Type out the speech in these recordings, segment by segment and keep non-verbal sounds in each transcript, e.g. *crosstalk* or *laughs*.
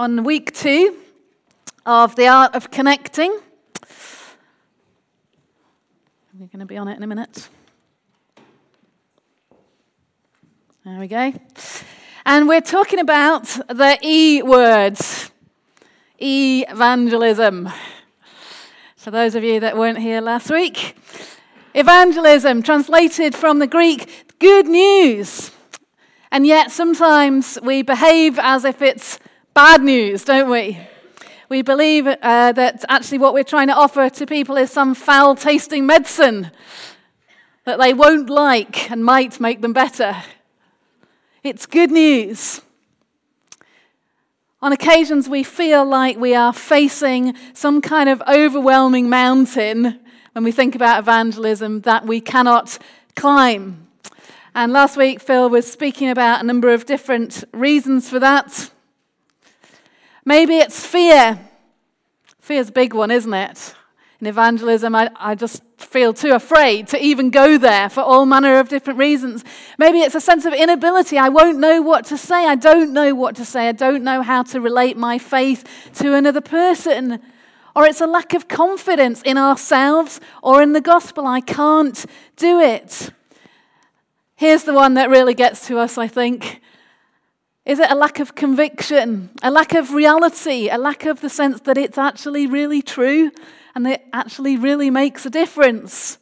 on week two of the art of connecting. We're going to be on it in a minute. There we go. And we're talking about the E words evangelism. For those of you that weren't here last week, evangelism, translated from the Greek, good news. And yet sometimes we behave as if it's bad news, don't we? We believe uh, that actually what we're trying to offer to people is some foul tasting medicine that they won't like and might make them better. It's good news. On occasions, we feel like we are facing some kind of overwhelming mountain when we think about evangelism that we cannot climb. And last week, Phil was speaking about a number of different reasons for that. Maybe it's fear. Fear's a big one, isn't it? In evangelism, I, I just feel too afraid to even go there for all manner of different reasons. Maybe it's a sense of inability. I won't know what to say. I don't know what to say. I don't know how to relate my faith to another person. Or it's a lack of confidence in ourselves or in the gospel. I can't do it. Here's the one that really gets to us, I think. Is it a lack of conviction, a lack of reality, a lack of the sense that it's actually really true? and it actually really makes a difference.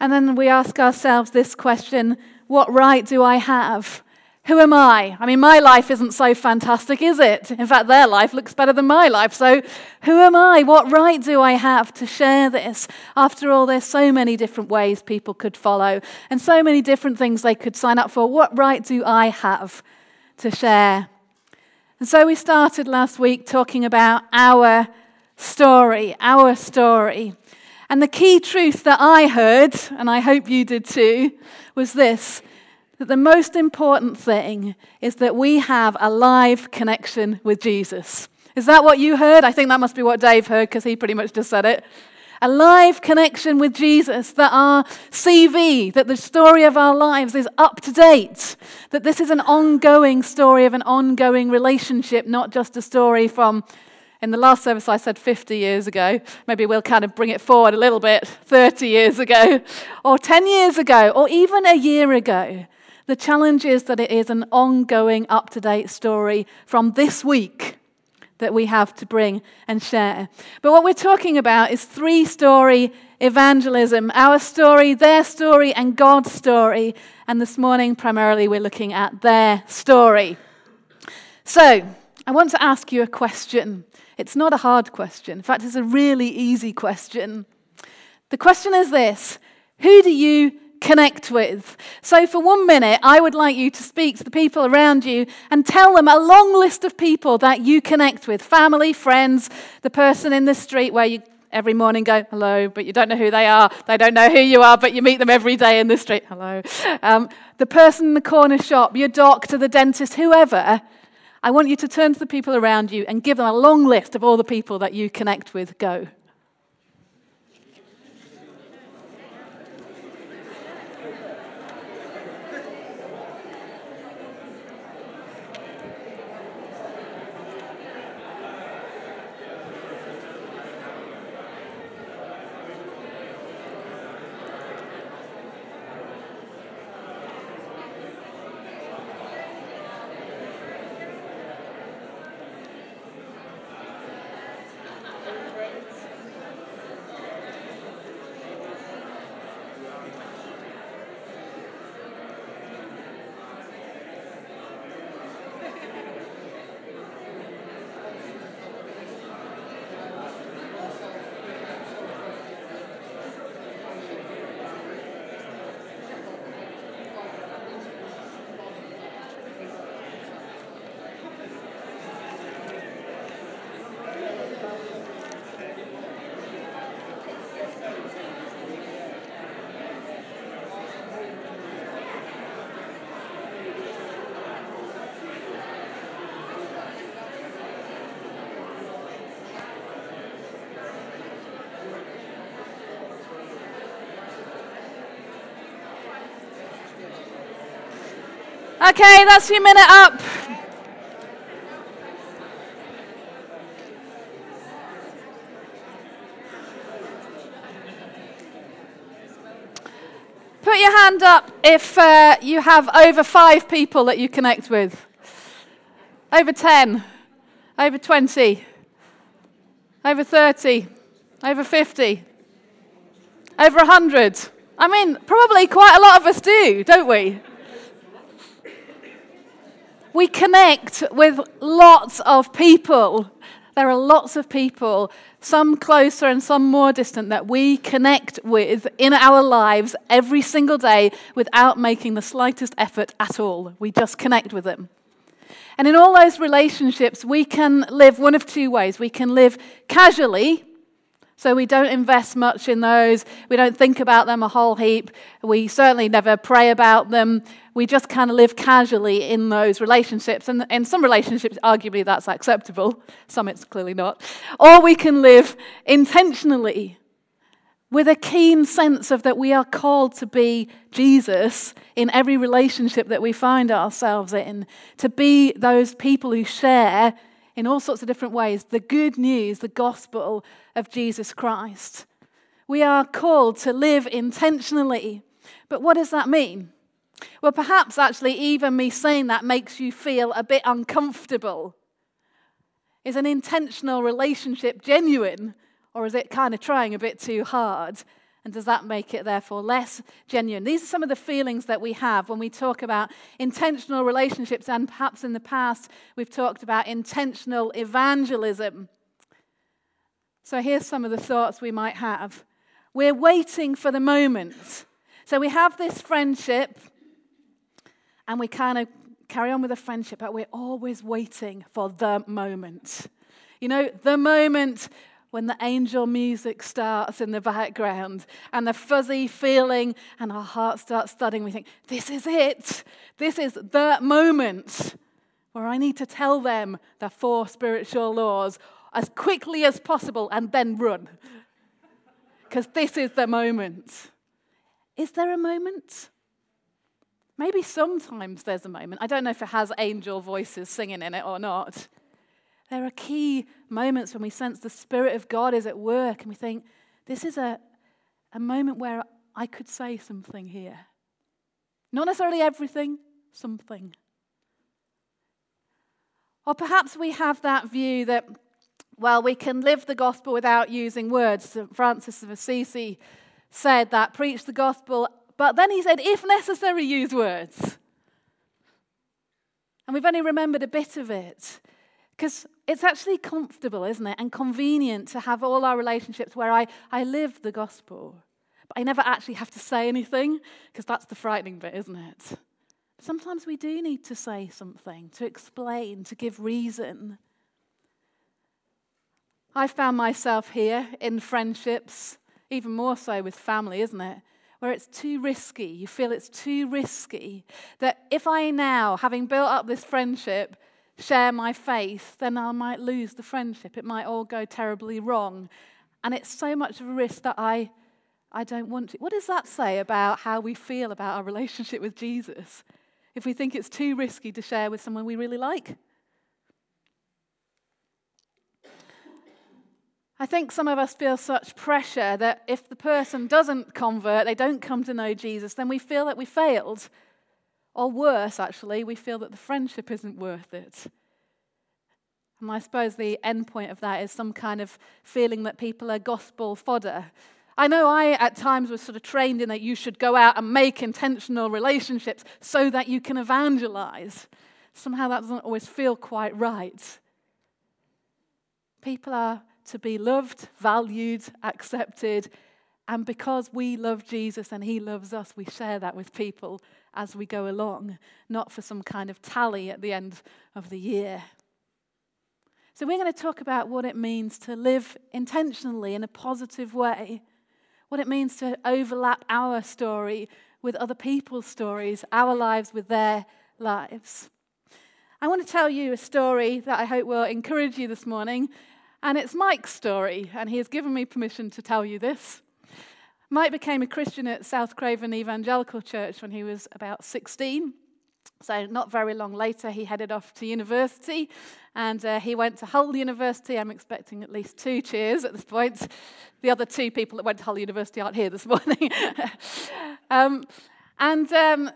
And then we ask ourselves this question what right do I have? Who am I? I mean, my life isn't so fantastic, is it? In fact, their life looks better than my life. So, who am I? What right do I have to share this? After all, there's so many different ways people could follow and so many different things they could sign up for. What right do I have to share? And so, we started last week talking about our story, our story. And the key truth that I heard, and I hope you did too, was this that the most important thing is that we have a live connection with Jesus. Is that what you heard? I think that must be what Dave heard because he pretty much just said it. A live connection with Jesus, that our CV, that the story of our lives is up to date, that this is an ongoing story of an ongoing relationship, not just a story from in the last service, I said 50 years ago. Maybe we'll kind of bring it forward a little bit 30 years ago, or 10 years ago, or even a year ago. The challenge is that it is an ongoing, up to date story from this week that we have to bring and share. But what we're talking about is three story evangelism our story, their story, and God's story. And this morning, primarily, we're looking at their story. So, I want to ask you a question. It's not a hard question. In fact, it's a really easy question. The question is this Who do you connect with? So, for one minute, I would like you to speak to the people around you and tell them a long list of people that you connect with family, friends, the person in the street where you every morning go hello, but you don't know who they are. They don't know who you are, but you meet them every day in the street. Hello. Um, the person in the corner shop, your doctor, the dentist, whoever. I want you to turn to the people around you and give them a long list of all the people that you connect with. Go. Okay, that's your minute up. Put your hand up if uh, you have over five people that you connect with. Over 10, over 20, over 30, over 50, over 100. I mean, probably quite a lot of us do, don't we? We connect with lots of people. There are lots of people, some closer and some more distant, that we connect with in our lives every single day without making the slightest effort at all. We just connect with them. And in all those relationships, we can live one of two ways. We can live casually, so we don't invest much in those. We don't think about them a whole heap. We certainly never pray about them. We just kind of live casually in those relationships. And in some relationships, arguably that's acceptable. Some it's clearly not. Or we can live intentionally with a keen sense of that we are called to be Jesus in every relationship that we find ourselves in, to be those people who share in all sorts of different ways the good news, the gospel of Jesus Christ. We are called to live intentionally. But what does that mean? Well, perhaps actually, even me saying that makes you feel a bit uncomfortable. Is an intentional relationship genuine, or is it kind of trying a bit too hard? And does that make it therefore less genuine? These are some of the feelings that we have when we talk about intentional relationships, and perhaps in the past we've talked about intentional evangelism. So here's some of the thoughts we might have. We're waiting for the moment. So we have this friendship, and we kind of carry on with the friendship, but we're always waiting for the moment. You know, the moment when the angel music starts in the background and the fuzzy feeling and our heart starts thudding, we think, this is it. This is the moment where I need to tell them the four spiritual laws as quickly as possible and then run. Because this is the moment. Is there a moment? Maybe sometimes there's a moment. I don't know if it has angel voices singing in it or not. There are key moments when we sense the Spirit of God is at work and we think, this is a, a moment where I could say something here. Not necessarily everything, something. Or perhaps we have that view that, well, we can live the gospel without using words. St. Francis of Assisi said that, preach the gospel, but then he said, if necessary, use words. And we've only remembered a bit of it. Because it's actually comfortable, isn't it? And convenient to have all our relationships where I, I live the gospel, but I never actually have to say anything, because that's the frightening bit, isn't it? Sometimes we do need to say something, to explain, to give reason. I found myself here in friendships, even more so with family, isn't it? Where it's too risky. You feel it's too risky. That if I now, having built up this friendship, share my faith, then I might lose the friendship. It might all go terribly wrong. And it's so much of a risk that I, I don't want to. What does that say about how we feel about our relationship with Jesus if we think it's too risky to share with someone we really like? I think some of us feel such pressure that if the person doesn't convert, they don't come to know Jesus, then we feel that we failed. Or worse, actually, we feel that the friendship isn't worth it. And I suppose the end point of that is some kind of feeling that people are gospel fodder. I know I, at times, was sort of trained in that you should go out and make intentional relationships so that you can evangelize. Somehow that doesn't always feel quite right. People are to be loved, valued, accepted, and because we love Jesus and he loves us, we share that with people as we go along, not for some kind of tally at the end of the year. So, we're going to talk about what it means to live intentionally in a positive way, what it means to overlap our story with other people's stories, our lives with their lives. I want to tell you a story that I hope will encourage you this morning, and it's Mike's story, and he has given me permission to tell you this. Mike became a Christian at South Craven Evangelical Church when he was about 16. So, not very long later, he headed off to university and uh, he went to Hull University. I'm expecting at least two cheers at this point. The other two people that went to Hull University aren't here this morning. *laughs* um, And um,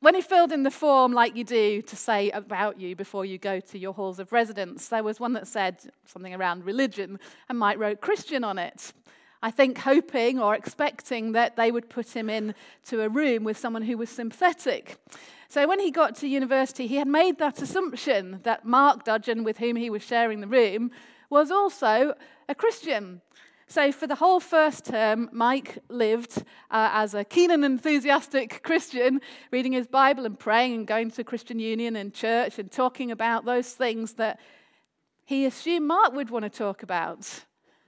when he filled in the form like you do to say about you before you go to your halls of residence, there was one that said something around religion, and Mike wrote Christian on it. I think hoping or expecting that they would put him in to a room with someone who was sympathetic. So when he got to university, he had made that assumption that Mark Dudgeon, with whom he was sharing the room, was also a Christian. So, for the whole first term, Mike lived uh, as a keen and enthusiastic *laughs* Christian, reading his Bible and praying and going to Christian Union and church and talking about those things that he assumed Mark would want to talk about,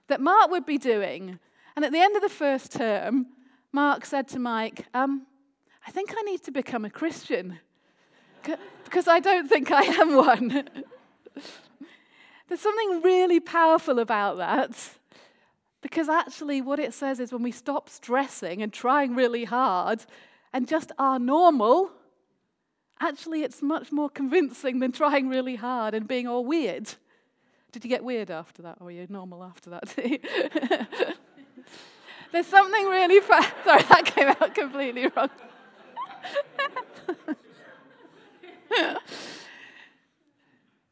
that Mark would be doing. And at the end of the first term, Mark said to Mike, um, I think I need to become a Christian because I don't think I am one. *laughs* There's something really powerful about that. Because actually, what it says is when we stop stressing and trying really hard and just are normal, actually, it's much more convincing than trying really hard and being all weird. Did you get weird after that, oh, or were you normal after that? *laughs* There's something really. Fa- *laughs* Sorry, that came out completely wrong. *laughs*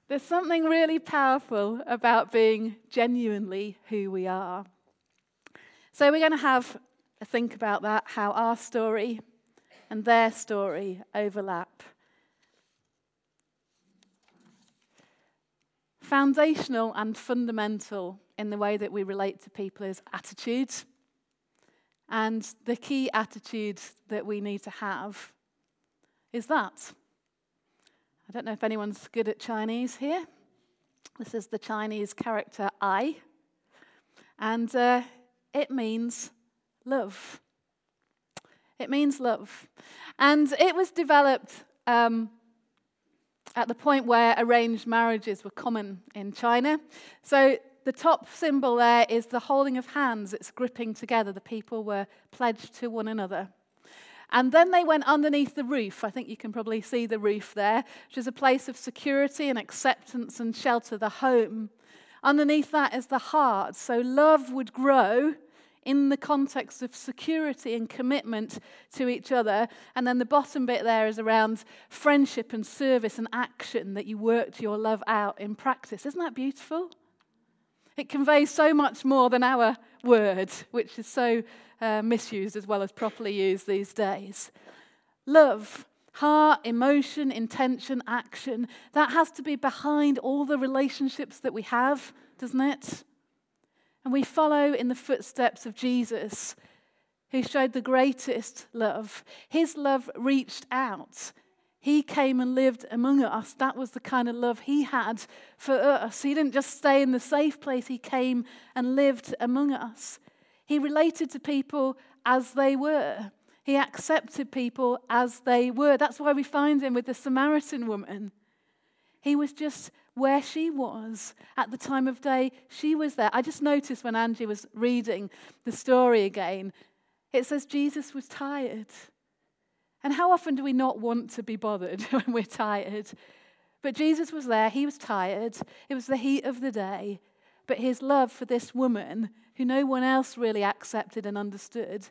There's something really powerful about being genuinely who we are. So we're going to have a think about that, how our story and their story overlap. Foundational and fundamental in the way that we relate to people is attitude. And the key attitude that we need to have is that. I don't know if anyone's good at Chinese here. This is the Chinese character I. And uh, it means love. It means love. And it was developed um, at the point where arranged marriages were common in China. So the top symbol there is the holding of hands, it's gripping together. The people were pledged to one another. And then they went underneath the roof. I think you can probably see the roof there, which is a place of security and acceptance and shelter, the home. Underneath that is the heart. So love would grow in the context of security and commitment to each other. And then the bottom bit there is around friendship and service and action that you worked your love out in practice. Isn't that beautiful? It conveys so much more than our word, which is so uh, misused as well as properly used these days. Love, heart, emotion, intention, action, that has to be behind all the relationships that we have, doesn't it? And we follow in the footsteps of Jesus, who showed the greatest love. His love reached out. He came and lived among us. That was the kind of love he had for us. He didn't just stay in the safe place, he came and lived among us. He related to people as they were. He accepted people as they were. That's why we find him with the Samaritan woman. He was just where she was at the time of day she was there. I just noticed when Angie was reading the story again, it says Jesus was tired. And how often do we not want to be bothered *laughs* when we're tired? But Jesus was there, he was tired. It was the heat of the day. But his love for this woman, who no one else really accepted and understood,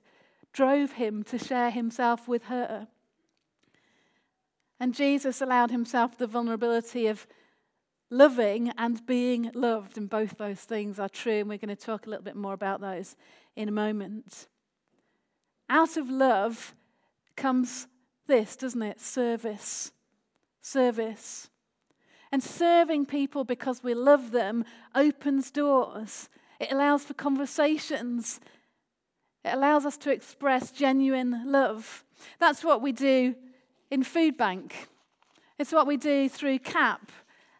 drove him to share himself with her. And Jesus allowed himself the vulnerability of loving and being loved. And both those things are true. And we're going to talk a little bit more about those in a moment. Out of love comes this, doesn't it? Service. Service. And serving people because we love them opens doors. It allows for conversations. It allows us to express genuine love. That's what we do in Food Bank. It's what we do through CAP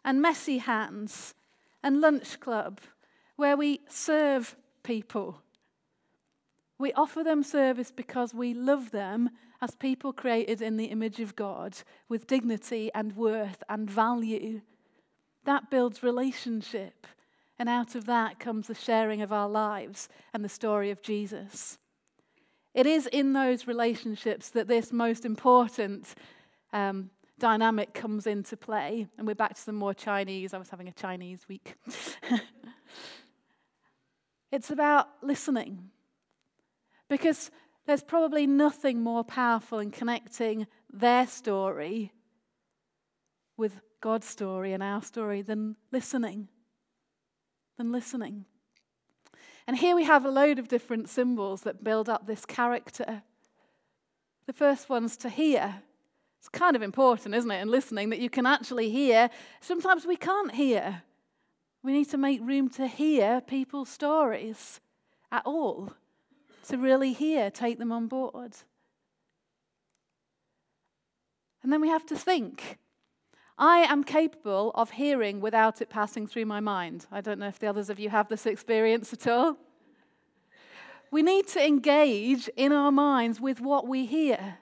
and Messy Hands and Lunch Club, where we serve people. We offer them service because we love them as people created in the image of God with dignity and worth and value. That builds relationship. And out of that comes the sharing of our lives and the story of Jesus. It is in those relationships that this most important um, dynamic comes into play. And we're back to some more Chinese. I was having a Chinese week. *laughs* it's about listening. Because There's probably nothing more powerful in connecting their story with God's story and our story than listening. Than listening. And here we have a load of different symbols that build up this character. The first one's to hear. It's kind of important, isn't it, in listening that you can actually hear. Sometimes we can't hear. We need to make room to hear people's stories at all, to really hear, take them on board. And then we have to think. I am capable of hearing without it passing through my mind. I don't know if the others of you have this experience at all. We need to engage in our minds with what we hear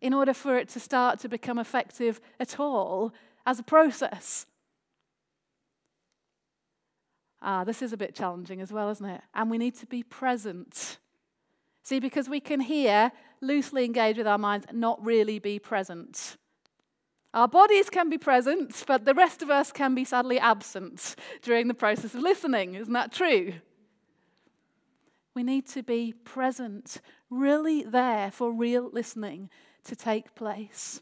in order for it to start to become effective at all as a process. Ah, this is a bit challenging as well, isn't it? And we need to be present. See, because we can hear, loosely engage with our minds, not really be present. Our bodies can be present, but the rest of us can be sadly absent during the process of listening. Isn't that true? We need to be present, really there for real listening to take place.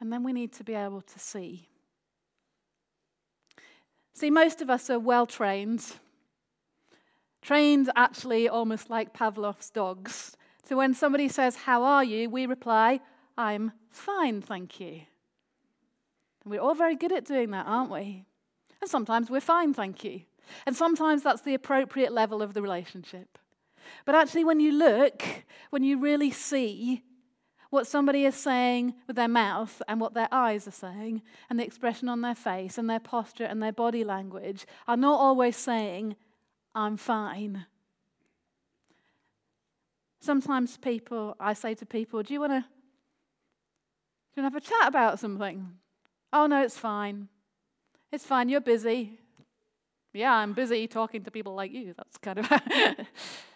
And then we need to be able to see. See, most of us are well trained, trained actually almost like Pavlov's dogs. So when somebody says, How are you? we reply, I'm fine, thank you. And we're all very good at doing that, aren't we? And sometimes we're fine, thank you. And sometimes that's the appropriate level of the relationship. But actually, when you look, when you really see what somebody is saying with their mouth and what their eyes are saying, and the expression on their face and their posture and their body language are not always saying, I'm fine. Sometimes people, I say to people, Do you want to have a chat about something? Oh, no, it's fine. It's fine. You're busy. Yeah, I'm busy talking to people like you. That's kind of. *laughs* *laughs*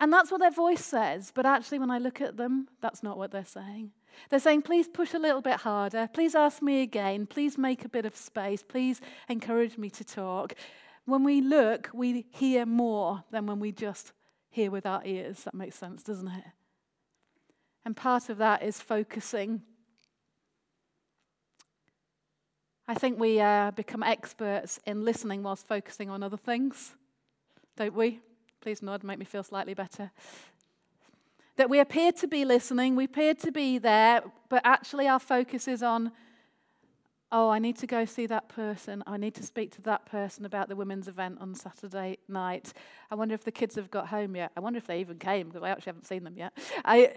And that's what their voice says. But actually, when I look at them, that's not what they're saying. They're saying, please push a little bit harder. Please ask me again. Please make a bit of space. Please encourage me to talk. When we look, we hear more than when we just hear with our ears. That makes sense, doesn't it? And part of that is focusing. I think we uh, become experts in listening whilst focusing on other things, don't we? Please nod, make me feel slightly better. That we appear to be listening, we appear to be there, but actually our focus is on, oh, I need to go see that person. I need to speak to that person about the women's event on Saturday night. I wonder if the kids have got home yet. I wonder if they even came, because I actually haven't seen them yet. I,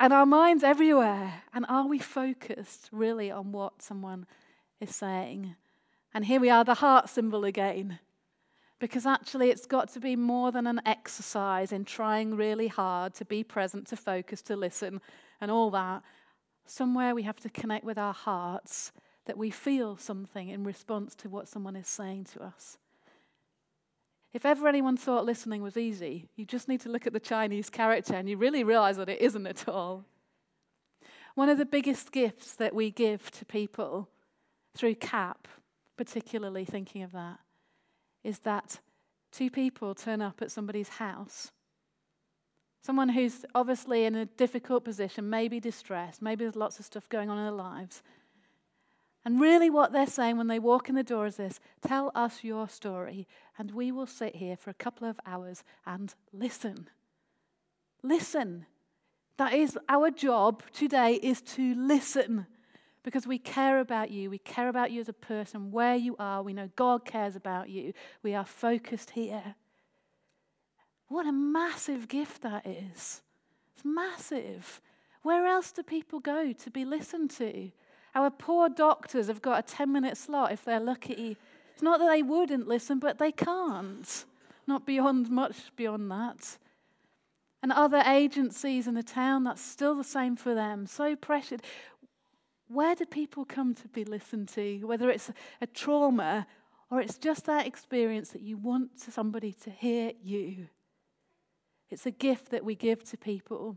and our minds everywhere. And are we focused really on what someone is saying? And here we are, the heart symbol again. Because actually, it's got to be more than an exercise in trying really hard to be present, to focus, to listen, and all that. Somewhere we have to connect with our hearts that we feel something in response to what someone is saying to us. If ever anyone thought listening was easy, you just need to look at the Chinese character and you really realize that it isn't at all. One of the biggest gifts that we give to people through CAP, particularly thinking of that, is that two people turn up at somebody's house. Someone who's obviously in a difficult position, maybe distressed, maybe there's lots of stuff going on in their lives. And really, what they're saying when they walk in the door is this tell us your story, and we will sit here for a couple of hours and listen. Listen. That is our job today, is to listen because we care about you. We care about you as a person, where you are. We know God cares about you. We are focused here. What a massive gift that is. It's massive. Where else do people go to be listened to? Our poor doctors have got a 10 minute slot if they're lucky. It's not that they wouldn't listen, but they can't. Not beyond much beyond that. And other agencies in the town, that's still the same for them. So precious where do people come to be listened to? Whether it's a trauma or it's just that experience that you want somebody to hear you. It's a gift that we give to people,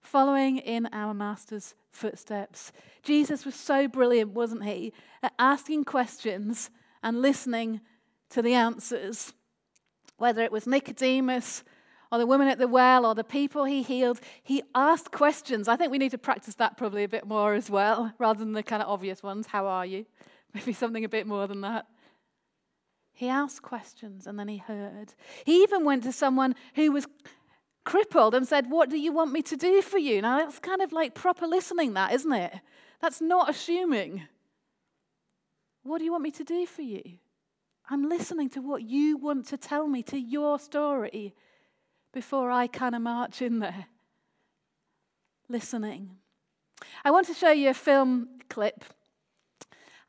following in our Master's footsteps. Jesus was so brilliant, wasn't he, at asking questions and listening to the answers. whether it was Nicodemus or the woman at the well or the people he healed, he asked questions. I think we need to practice that probably a bit more as well, *laughs* rather than the kind of obvious ones. How are you? *laughs* Maybe something a bit more than that. He asked questions and then he heard. He even went to someone who was crippled and said, What do you want me to do for you? Now, that's kind of like proper listening, that, isn't it? That's not assuming. What do you want me to do for you? I'm listening to what you want to tell me, to your story, before I kind of march in there. Listening. I want to show you a film clip.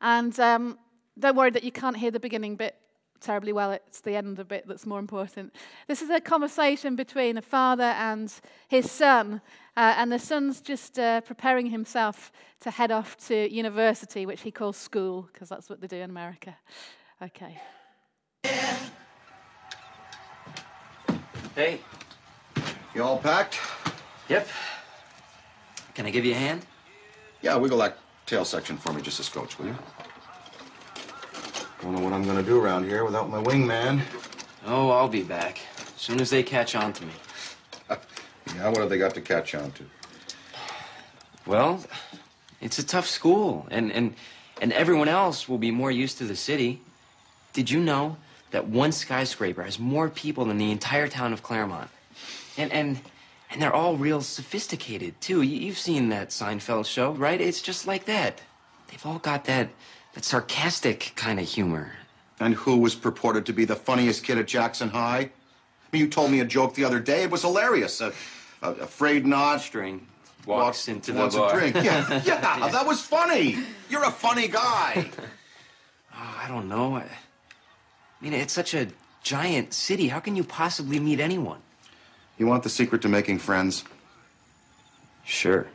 And um, don't worry that you can't hear the beginning bit terribly well. It's the end of the bit that's more important. This is a conversation between a father and his son. Uh, and the son's just uh, preparing himself to head off to university, which he calls school, because that's what they do in America. Okay. Hey. You all packed? Yep. Can I give you a hand? Yeah, wiggle that tail section for me just a scotch, will you? Don't know what I'm gonna do around here without my wingman. Oh, I'll be back. As soon as they catch on to me. *laughs* yeah, what have they got to catch on to? Well, it's a tough school, and, and, and everyone else will be more used to the city. Did you know that one skyscraper has more people than the entire town of Claremont? And, and, and they're all real sophisticated, too. You've seen that Seinfeld show, right? It's just like that. They've all got that that sarcastic kind of humor. And who was purported to be the funniest kid at Jackson High? I mean, you told me a joke the other day. It was hilarious. Uh, uh, afraid not. String walks into the wants bar. a drink. *laughs* Yeah, yeah, that was funny. You're a funny guy. *laughs* Oh, I don't know. I, I mean, it's such a giant city. How can you possibly meet anyone? You want the secret to making friends? Sure.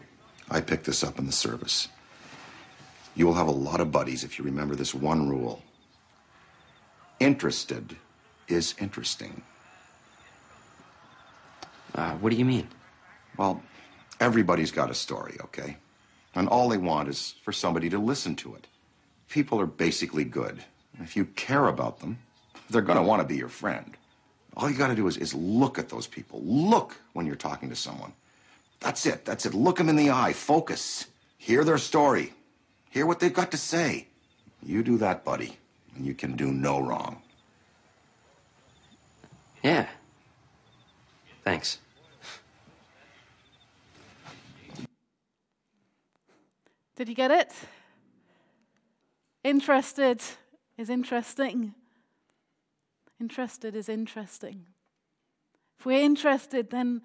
I picked this up in the service. You will have a lot of buddies if you remember this one rule. Interested is interesting. Uh, what do you mean? Well, everybody's got a story, okay? And all they want is for somebody to listen to it. People are basically good. If you care about them, they're going to want to be your friend. All you got to do is, is look at those people. Look when you're talking to someone. That's it. That's it. Look them in the eye. Focus. Hear their story. Hear what they've got to say. You do that, buddy, and you can do no wrong. Yeah. Thanks. Did you get it? Interested is interesting. Interested is interesting. If we're interested, then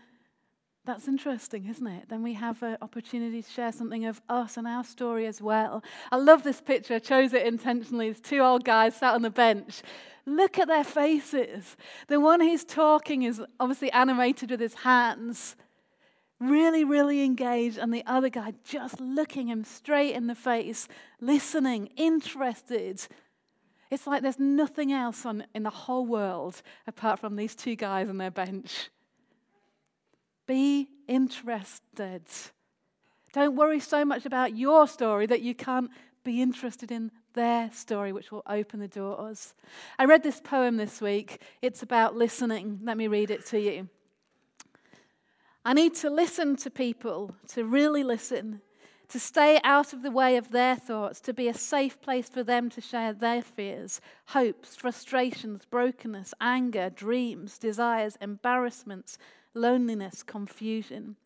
that's interesting, isn't it? Then we have an opportunity to share something of us and our story as well. I love this picture. I chose it intentionally. There's two old guys sat on the bench. Look at their faces. The one who's talking is obviously animated with his hands, really, really engaged, and the other guy just looking him straight in the face, listening, interested. It's like there's nothing else on, in the whole world apart from these two guys on their bench. Be interested. Don't worry so much about your story that you can't be interested in their story, which will open the doors. I read this poem this week. It's about listening. Let me read it to you. I need to listen to people, to really listen, to stay out of the way of their thoughts, to be a safe place for them to share their fears, hopes, frustrations, brokenness, anger, dreams, desires, embarrassments, loneliness, confusion.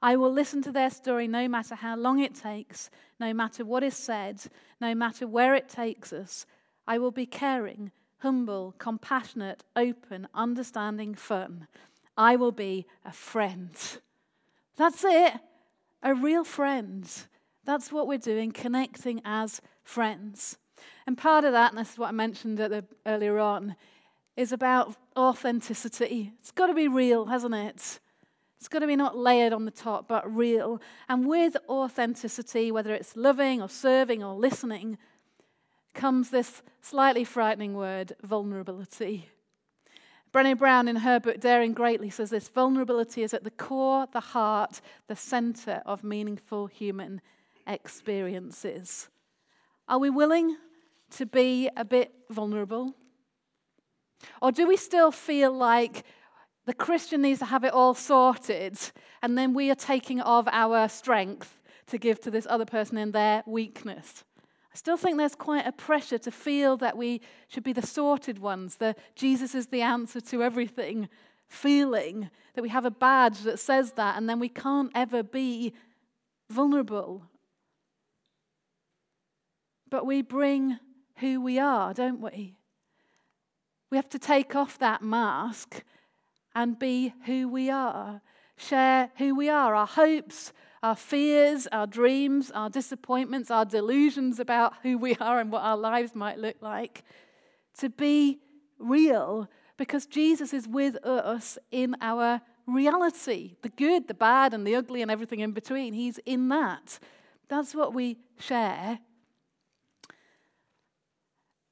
I will listen to their story no matter how long it takes, no matter what is said, no matter where it takes us. I will be caring, humble, compassionate, open, understanding, fun. I will be a friend. That's it. A real friend. That's what we're doing, connecting as friends. And part of that, and this is what I mentioned the, earlier on, is about authenticity. It's got to be real, hasn't it? It's got to be not layered on the top, but real. And with authenticity, whether it's loving or serving or listening, comes this slightly frightening word vulnerability. Brené Brown, in her book Daring Greatly, says this vulnerability is at the core, the heart, the center of meaningful human experiences. Are we willing to be a bit vulnerable? Or do we still feel like the Christian needs to have it all sorted and then we are taking of our strength to give to this other person in their weakness? I still think there's quite a pressure to feel that we should be the sorted ones, the Jesus is the answer to everything feeling, that we have a badge that says that, and then we can't ever be vulnerable. But we bring who we are, don't we? We have to take off that mask and be who we are, share who we are, our hopes, our fears, our dreams, our disappointments, our delusions about who we are and what our lives might look like, to be real because Jesus is with us in our reality the good, the bad, and the ugly, and everything in between. He's in that. That's what we share.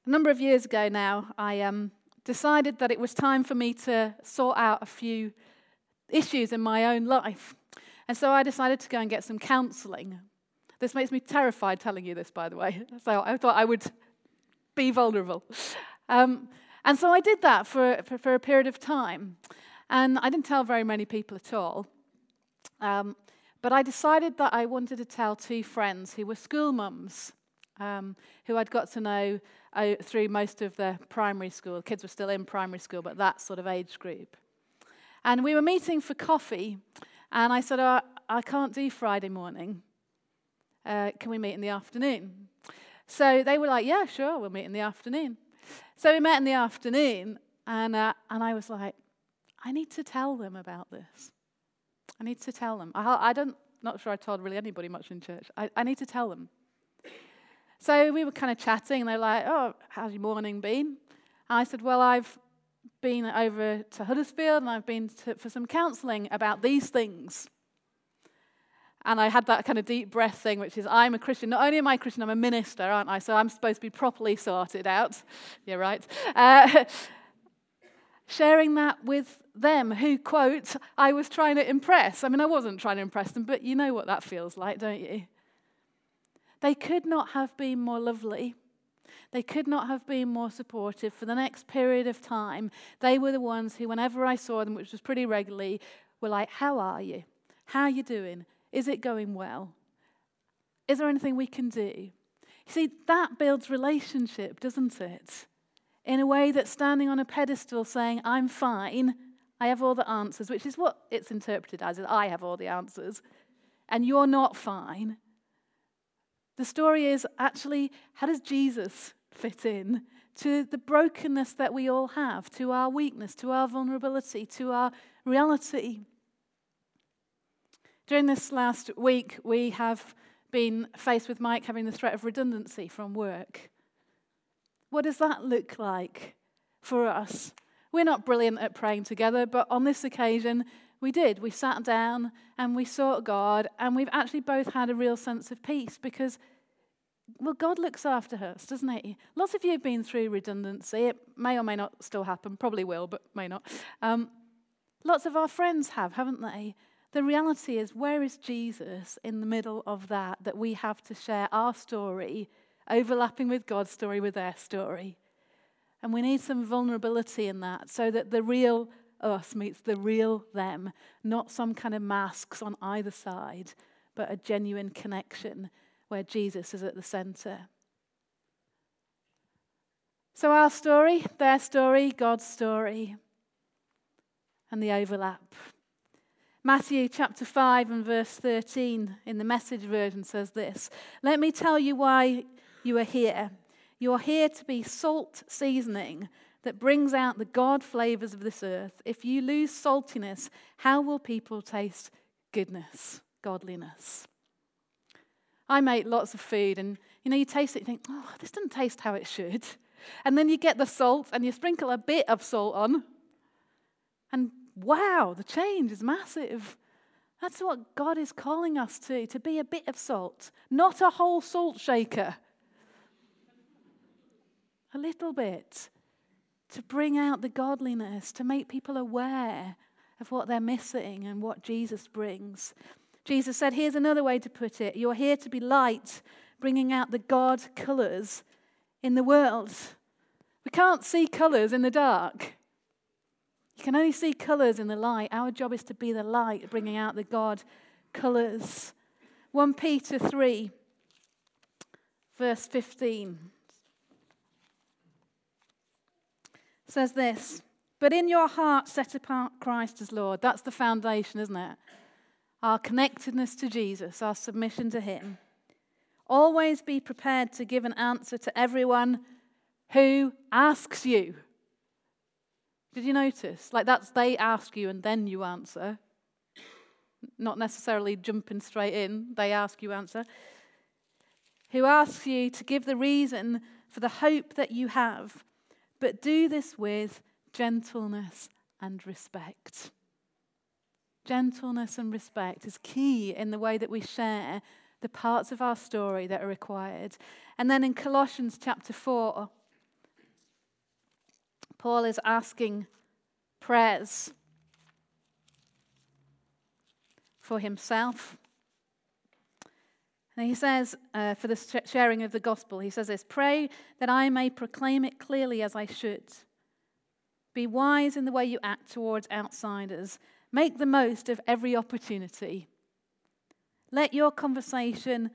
A number of years ago now, I um, decided that it was time for me to sort out a few issues in my own life. And so I decided to go and get some counseling. This makes me terrified telling you this, by the way. *laughs* So I thought I would be vulnerable. Um, and so I did that for, for, for, a period of time. And I didn't tell very many people at all. Um, but I decided that I wanted to tell two friends who were school mums, um, who I'd got to know uh, through most of the primary school. Kids were still in primary school, but that sort of age group. And we were meeting for coffee. And I said, oh, I can't do Friday morning. Uh, can we meet in the afternoon? So they were like, Yeah, sure, we'll meet in the afternoon. So we met in the afternoon, and, uh, and I was like, I need to tell them about this. I need to tell them. I, I don't, not sure I told really anybody much in church. I, I need to tell them. So we were kind of chatting, and they're like, Oh, how's your morning been? And I said, Well, I've been over to Huddersfield and I've been to, for some counseling about these things. And I had that kind of deep breath thing, which is I'm a Christian. Not only am I a Christian, I'm a minister, aren't I? So I'm supposed to be properly sorted out. *laughs* You're right. Uh, *laughs* sharing that with them who, quote, I was trying to impress. I mean, I wasn't trying to impress them, but you know what that feels like, don't you? They could not have been more lovely. They could not have been more supportive for the next period of time. They were the ones who, whenever I saw them, which was pretty regularly, were like, How are you? How are you doing? Is it going well? Is there anything we can do? You see, that builds relationship, doesn't it? In a way that standing on a pedestal saying, I'm fine, I have all the answers, which is what it's interpreted as, I have all the answers, and you're not fine. The story is actually, how does Jesus fit in to the brokenness that we all have, to our weakness, to our vulnerability, to our reality. During this last week, we have been faced with Mike having the threat of redundancy from work. What does that look like for us? We're not brilliant at praying together, but on this occasion, we did. We sat down and we sought God, and we've actually both had a real sense of peace because well, God looks after us, doesn't He? Lots of you have been through redundancy. It may or may not still happen, probably will, but may not. Um, lots of our friends have, haven't they? The reality is, where is Jesus in the middle of that, that we have to share our story, overlapping with God's story with their story? And we need some vulnerability in that so that the real us meets the real them, not some kind of masks on either side, but a genuine connection where Jesus is at the center. So, our story, their story, God's story, and the overlap. Matthew chapter 5 and verse 13 in the message version says this Let me tell you why you are here. You are here to be salt seasoning that brings out the God flavors of this earth. If you lose saltiness, how will people taste goodness, godliness? I make lots of food, and you know, you taste it, you think, oh, this doesn't taste how it should. *laughs* And then you get the salt and you sprinkle a bit of salt on, and wow, the change is massive. That's what God is calling us to, to be a bit of salt, not a whole salt shaker. A little bit to bring out the godliness, to make people aware of what they're missing and what Jesus brings. Jesus said, Here's another way to put it You're here to be light, bringing out the God colors in the world. We can't see colours in the dark. You can only see colours in the light. Our job is to be the light, bringing out the God colours. 1 Peter 3, verse 15 says this But in your heart, set apart Christ as Lord. That's the foundation, isn't it? Our connectedness to Jesus, our submission to Him. Always be prepared to give an answer to everyone who asks you. Did you notice? Like that's they ask you and then you answer. Not necessarily jumping straight in, they ask you answer. Who asks you to give the reason for the hope that you have, but do this with gentleness and respect. Gentleness and respect is key in the way that we share the parts of our story that are required. And then in Colossians chapter 4, Paul is asking prayers for himself. And he says, uh, for the sharing of the gospel, he says this Pray that I may proclaim it clearly as I should. Be wise in the way you act towards outsiders. Make the most of every opportunity. Let your conversation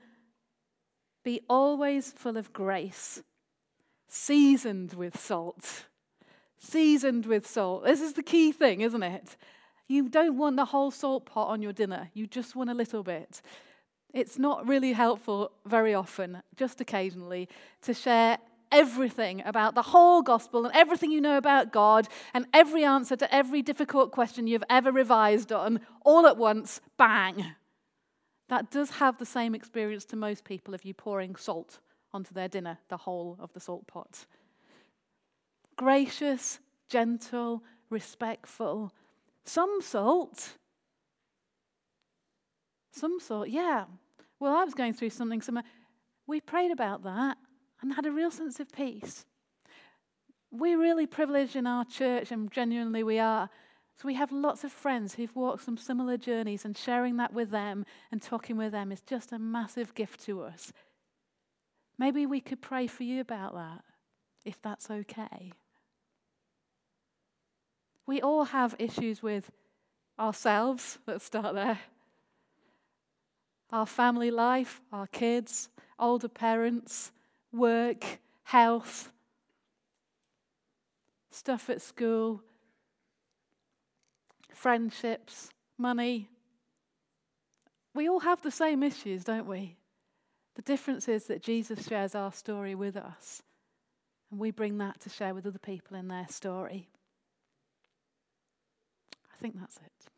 be always full of grace, seasoned with salt seasoned with salt. This is the key thing, isn't it? You don't want the whole salt pot on your dinner, you just want a little bit. It's not really helpful very often, just occasionally, to share everything about the whole gospel and everything you know about God and every answer to every difficult question you've ever revised on all at once, bang. That does have the same experience to most people of you pouring salt onto their dinner, the whole of the salt pot gracious, gentle, respectful. Some salt. Some salt, yeah. Well, I was going through something similar. We prayed about that and had a real sense of peace. We're really privileged in our church, and genuinely we are. So we have lots of friends who've walked some similar journeys, and sharing that with them and talking with them is just a massive gift to us. Maybe we could pray for you about that, if that's okay. We all have issues with ourselves. Let's start there. Our family life, our kids, older parents, work, health, stuff at school, friendships, money. We all have the same issues, don't we? The difference is that Jesus shares our story with us, and we bring that to share with other people in their story. I think that's it.